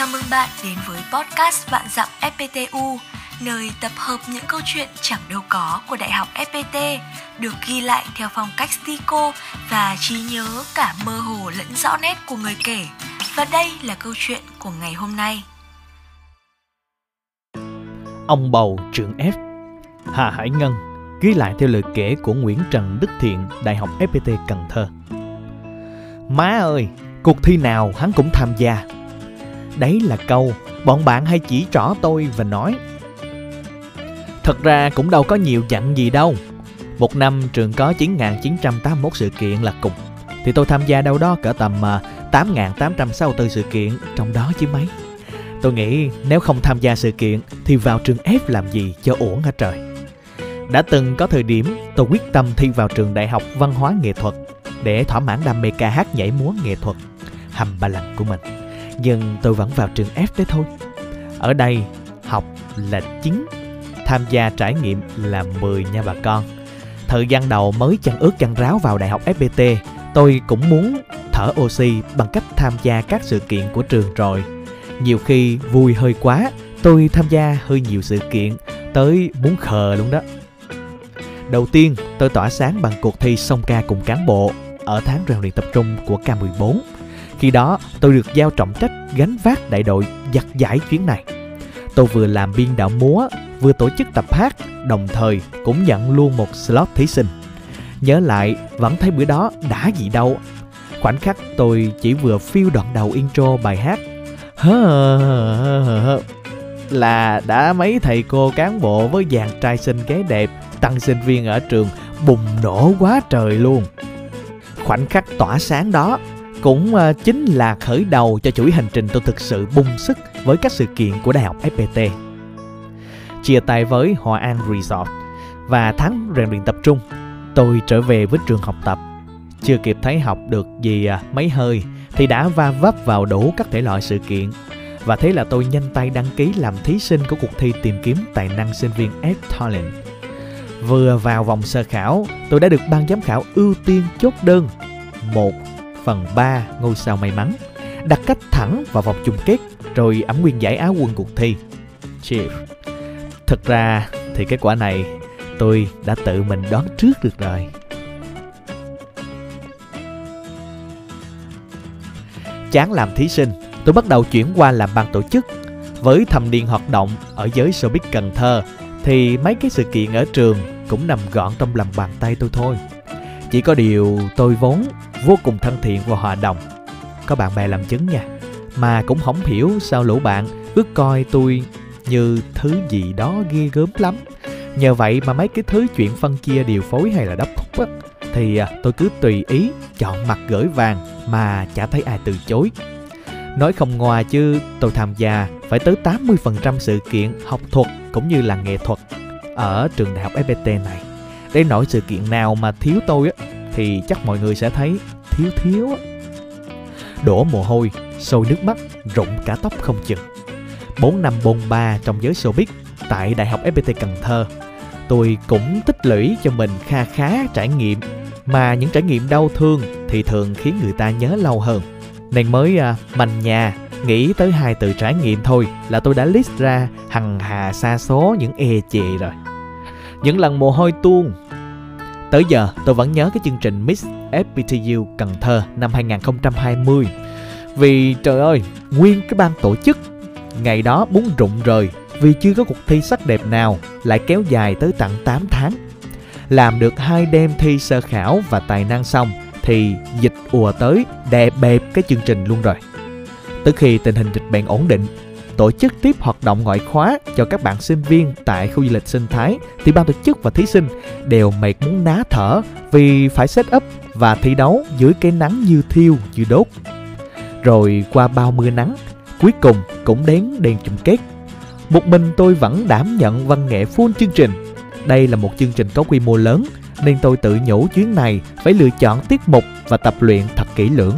Chào mừng bạn đến với podcast Vạn Dặm FPTU, nơi tập hợp những câu chuyện chẳng đâu có của Đại học FPT, được ghi lại theo phong cách stico và trí nhớ cả mơ hồ lẫn rõ nét của người kể. Và đây là câu chuyện của ngày hôm nay. Ông bầu trưởng F Hà Hải Ngân ghi lại theo lời kể của Nguyễn Trần Đức Thiện, Đại học FPT Cần Thơ. Má ơi, cuộc thi nào hắn cũng tham gia. Đấy là câu bọn bạn hay chỉ trỏ tôi và nói Thật ra cũng đâu có nhiều dặn gì đâu. Một năm trường có 9.981 sự kiện là cùng. Thì tôi tham gia đâu đó cỡ tầm à, 8.864 sự kiện, trong đó chứ mấy. Tôi nghĩ nếu không tham gia sự kiện thì vào trường F làm gì cho uổng hả trời. Đã từng có thời điểm tôi quyết tâm thi vào trường Đại học Văn hóa Nghệ thuật để thỏa mãn đam mê ca hát nhảy múa nghệ thuật hầm ba lần của mình. Nhưng tôi vẫn vào trường F đấy thôi. Ở đây học là chính, tham gia trải nghiệm là 10 nha bà con. Thời gian đầu mới chăn ướt chăn ráo vào Đại học FPT, tôi cũng muốn thở oxy bằng cách tham gia các sự kiện của trường rồi. Nhiều khi vui hơi quá, tôi tham gia hơi nhiều sự kiện, tới muốn khờ luôn đó. Đầu tiên, tôi tỏa sáng bằng cuộc thi song ca cùng cán bộ ở tháng rèn luyện tập trung của K14. Khi đó, tôi được giao trọng trách gánh vác đại đội giặt giải chuyến này. Tôi vừa làm biên đạo múa, vừa tổ chức tập hát, đồng thời cũng nhận luôn một slot thí sinh. Nhớ lại, vẫn thấy bữa đó đã gì đâu. Khoảnh khắc tôi chỉ vừa phiêu đoạn đầu intro bài hát. Là đã mấy thầy cô cán bộ với dàn trai sinh gái đẹp tăng sinh viên ở trường bùng nổ quá trời luôn. Khoảnh khắc tỏa sáng đó cũng ờ, chính là khởi đầu cho chuỗi hành trình tôi thực sự bung sức với các sự kiện của Đại học FPT. Chia tay với Hòa An Resort và tháng rèn luyện tập trung, tôi trở về với trường học tập. Chưa kịp thấy học được gì ờ, mấy hơi thì đã va vấp vào đủ các thể loại sự kiện và thế là tôi nhanh tay đăng ký làm thí sinh của cuộc thi tìm kiếm tài năng sinh viên F Talent Vừa vào vòng sơ khảo, tôi đã được ban giám khảo ưu tiên chốt đơn một phần 3 ngôi sao may mắn, đặt cách thẳng vào vòng chung kết rồi ấm nguyên giải áo quân cuộc thi. Chief. thật ra thì kết quả này tôi đã tự mình đoán trước được rồi. Chán làm thí sinh, tôi bắt đầu chuyển qua làm ban tổ chức. Với thầm niên hoạt động ở giới showbiz Cần Thơ thì mấy cái sự kiện ở trường cũng nằm gọn trong lòng bàn tay tôi thôi. Chỉ có điều tôi vốn vô cùng thân thiện và hòa đồng. Có bạn bè làm chứng nha. Mà cũng không hiểu sao lũ bạn ước coi tôi như thứ gì đó ghê gớm lắm. Nhờ vậy mà mấy cái thứ chuyện phân chia điều phối hay là đắp khúc á, thì à, tôi cứ tùy ý chọn mặt gửi vàng mà chả thấy ai từ chối. Nói không ngoa chứ tôi tham gia phải tới 80% sự kiện học thuật cũng như là nghệ thuật ở trường đại học FPT này đến nổi sự kiện nào mà thiếu tôi á thì chắc mọi người sẽ thấy thiếu thiếu á. Đổ mồ hôi, sôi nước mắt, rụng cả tóc không chừng. 4 năm bôn ba trong giới showbiz tại Đại học FPT Cần Thơ. Tôi cũng tích lũy cho mình kha khá trải nghiệm mà những trải nghiệm đau thương thì thường khiến người ta nhớ lâu hơn. Nên mới à, manh nhà nghĩ tới hai từ trải nghiệm thôi là tôi đã list ra hằng hà xa số những e chề rồi. Những lần mồ hôi tuôn Tới giờ tôi vẫn nhớ cái chương trình Miss FPTU Cần Thơ năm 2020 Vì trời ơi, nguyên cái ban tổ chức Ngày đó muốn rụng rời vì chưa có cuộc thi sắc đẹp nào lại kéo dài tới tận 8 tháng. Làm được hai đêm thi sơ khảo và tài năng xong thì dịch ùa tới đè bẹp cái chương trình luôn rồi. tới khi tình hình dịch bệnh ổn định, tổ chức tiếp hoạt động ngoại khóa cho các bạn sinh viên tại khu du lịch sinh thái thì ban tổ chức và thí sinh đều mệt muốn ná thở vì phải set up và thi đấu dưới cái nắng như thiêu như đốt. Rồi qua bao mưa nắng, cuối cùng cũng đến đèn chung kết. Một mình tôi vẫn đảm nhận văn nghệ full chương trình. Đây là một chương trình có quy mô lớn nên tôi tự nhủ chuyến này phải lựa chọn tiết mục và tập luyện thật kỹ lưỡng.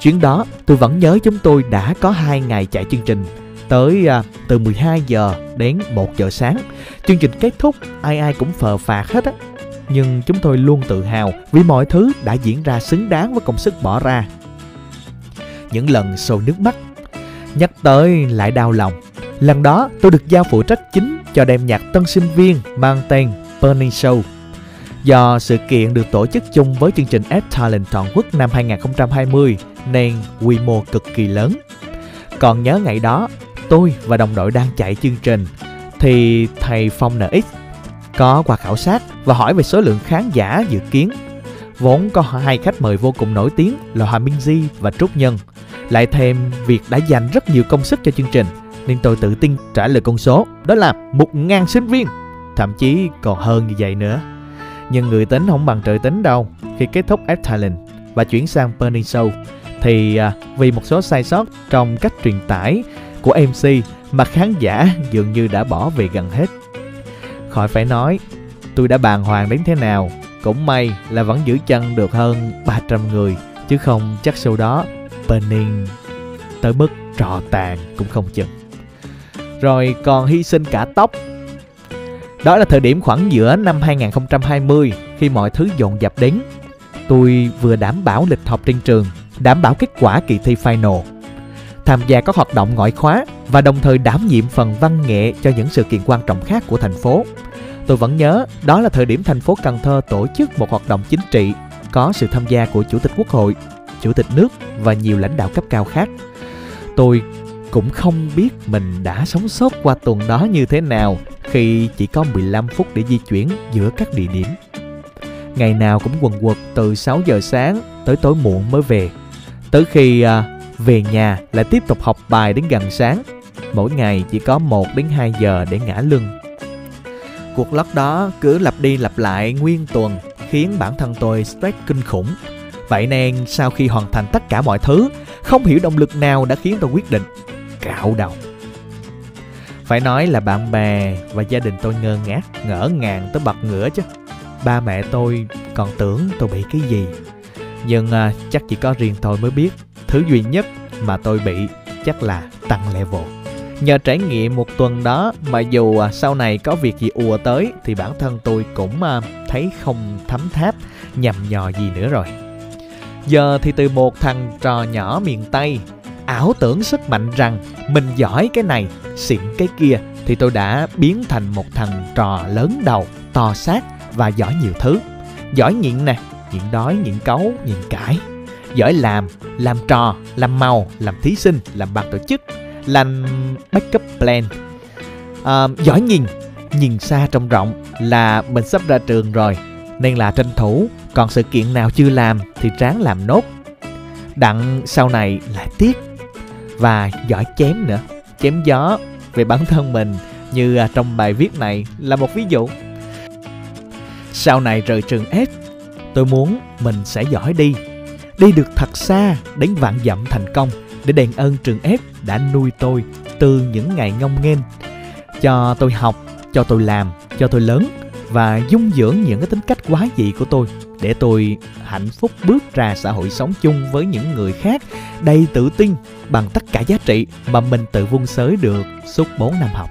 Chuyến đó tôi vẫn nhớ chúng tôi đã có hai ngày chạy chương trình tới à, từ 12 giờ đến 1 giờ sáng. Chương trình kết thúc ai ai cũng phờ phạt hết á. Nhưng chúng tôi luôn tự hào vì mọi thứ đã diễn ra xứng đáng với công sức bỏ ra. Những lần sôi nước mắt Nhắc tới lại đau lòng. Lần đó tôi được giao phụ trách chính cho đêm nhạc tân sinh viên mang tên Burning Show. Do sự kiện được tổ chức chung với chương trình S Talent toàn quốc năm 2020 nên quy mô cực kỳ lớn. Còn nhớ ngày đó, tôi và đồng đội đang chạy chương trình, thì thầy Phong NX có qua khảo sát và hỏi về số lượng khán giả dự kiến. Vốn có hai khách mời vô cùng nổi tiếng là Hòa Minh Di và Trúc Nhân. Lại thêm việc đã dành rất nhiều công sức cho chương trình, nên tôi tự tin trả lời con số, đó là một ngàn sinh viên, thậm chí còn hơn như vậy nữa nhưng người tính không bằng trời tính đâu khi kết thúc F Talent và chuyển sang Burning Show thì à, vì một số sai sót trong cách truyền tải của MC mà khán giả dường như đã bỏ về gần hết khỏi phải nói tôi đã bàng hoàng đến thế nào cũng may là vẫn giữ chân được hơn 300 người chứ không chắc sau đó Burning tới mức trò tàn cũng không chừng rồi còn hy sinh cả tóc. Đó là thời điểm khoảng giữa năm 2020 khi mọi thứ dồn dập đến. Tôi vừa đảm bảo lịch học trên trường, đảm bảo kết quả kỳ thi final, tham gia các hoạt động ngoại khóa và đồng thời đảm nhiệm phần văn nghệ cho những sự kiện quan trọng khác của thành phố. Tôi vẫn nhớ đó là thời điểm thành phố Cần Thơ tổ chức một hoạt động chính trị có sự tham gia của Chủ tịch Quốc hội, Chủ tịch nước và nhiều lãnh đạo cấp cao khác. Tôi cũng không biết mình đã sống sót qua tuần đó như thế nào khi chỉ có 15 phút để di chuyển giữa các địa điểm. Ngày nào cũng quần quật từ 6 giờ sáng tới tối muộn mới về. Tới khi à, về nhà lại tiếp tục học bài đến gần sáng. Mỗi ngày chỉ có 1 đến 2 giờ để ngã lưng. Cuộc lót đó cứ lặp đi lặp lại nguyên tuần khiến bản thân tôi stress kinh khủng. Vậy nên sau khi hoàn thành tất cả mọi thứ, không hiểu động lực nào đã khiến tôi quyết định cạo đầu phải nói là bạn bè và gia đình tôi ngơ ngác ngỡ ngàng tới bật ngửa chứ ba mẹ tôi còn tưởng tôi bị cái gì nhưng à, chắc chỉ có riêng tôi mới biết thứ duy nhất mà tôi bị chắc là tăng level. Nhờ trải nghiệm một tuần đó mà dù à, sau này có việc gì ùa tới thì bản thân tôi cũng à, thấy không thấm tháp, nhầm nhò gì nữa rồi. Giờ thì từ một thằng trò nhỏ miền tây, ảo tưởng sức mạnh rằng mình giỏi cái này, xịn cái kia thì tôi đã biến thành một thằng trò lớn đầu, to xác và giỏi nhiều thứ. Giỏi nhịn nè, nhịn đói, nhịn cấu nhịn cãi giỏi làm làm trò làm màu làm thí sinh làm ban tổ chức làm backup plan. À, giỏi nhìn nhìn xa trông rộng là mình sắp ra trường rồi nên là tranh thủ còn sự kiện nào chưa làm thì ráng làm nốt. Đặng sau này lại tiếc và giỏi chém nữa chém gió về bản thân mình như à, trong bài viết này là một ví dụ. Sau này rời trường S tôi muốn mình sẽ giỏi đi đi được thật xa, đến vạn dặm thành công để đền ơn trường ép đã nuôi tôi từ những ngày ngông nghênh cho tôi học, cho tôi làm, cho tôi lớn và dung dưỡng những cái tính cách quá dị của tôi để tôi hạnh phúc bước ra xã hội sống chung với những người khác đầy tự tin bằng tất cả giá trị mà mình tự vun sới được suốt 4 năm học.